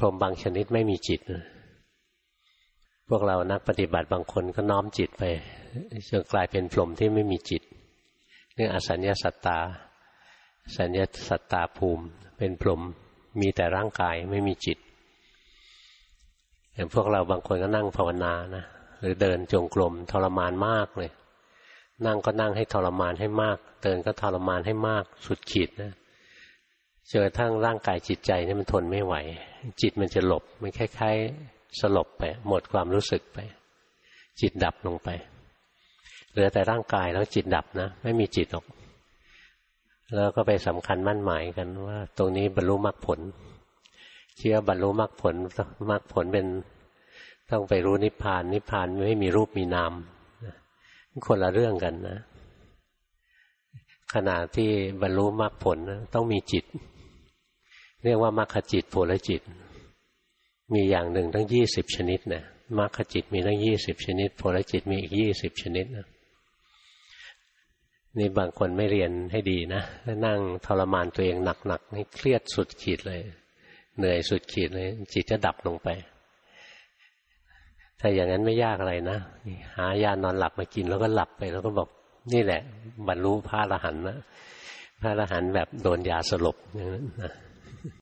พรหมบางชนิดไม่มีจิต พวกเรานักปฏิบัติบางคนก็น้อมจิตไปจนกลายเป็นพรหมที่ไม่มีจิตเรื่องอสัญญาสัตตา สัญญาสัตตาภูมิ เป็นพรหมมีแต่ร่างกายไม่มีจิต อย่างพวกเราบางคนก็นั่งภาวนานะหรือเดินจงกรมทรมานมากเลย นั่งก็นั่งให้ทรมานให้มาก เดินก็ทรมานให้มาก สุดขีดนะ จนกระทั่งร่างกายจิตใจนี่มันทนไม่ไหว จิตมันจะหลบ มันคล้ายๆสลบไป หมดความรู้สึกไป จิตดับลงไป เหลือแต่ร่างกายแล้วจิตดับนะ ไม่มีจิตหรอก แล้วก็ไปสำคัญมั่นหมายกันว่า ตรงนี้บรรลุมรรคผล เชื่อบรรลุมรรคผลมรรคผลเป็นต้องไปรู้นิพพาน นิพพานไม่มีรูปมีนามคนละเรื่องกันนะ ขณะที่บรรลุมรรคผลต้องมีจิต เรียกว่ามรรคจิตผลจิต มีอย่างหนึ่งตั้งยี่สิบชนิดนะมรรคจิตมีตั้งยี่สิบชนิดผลจิตมีอีกยี่สิบชนิดนะนี่บางคนไม่เรียนให้ดีนะนั่งทรมานตัวเองหนักๆนี่เครียดสุดขีดเลย เหนื่อยสุดขีดเลย จิตจะดับลงไป ถ้าอย่างนั้นไม่ยากอะไรนะหายานอนหลับมากินแล้วก็หลับไปแล้วก็บอก นี่แหละ บรรลุพระอรหันต์นะพระอรหันต์แบบโดนยาสลบอย่างนั้นนะ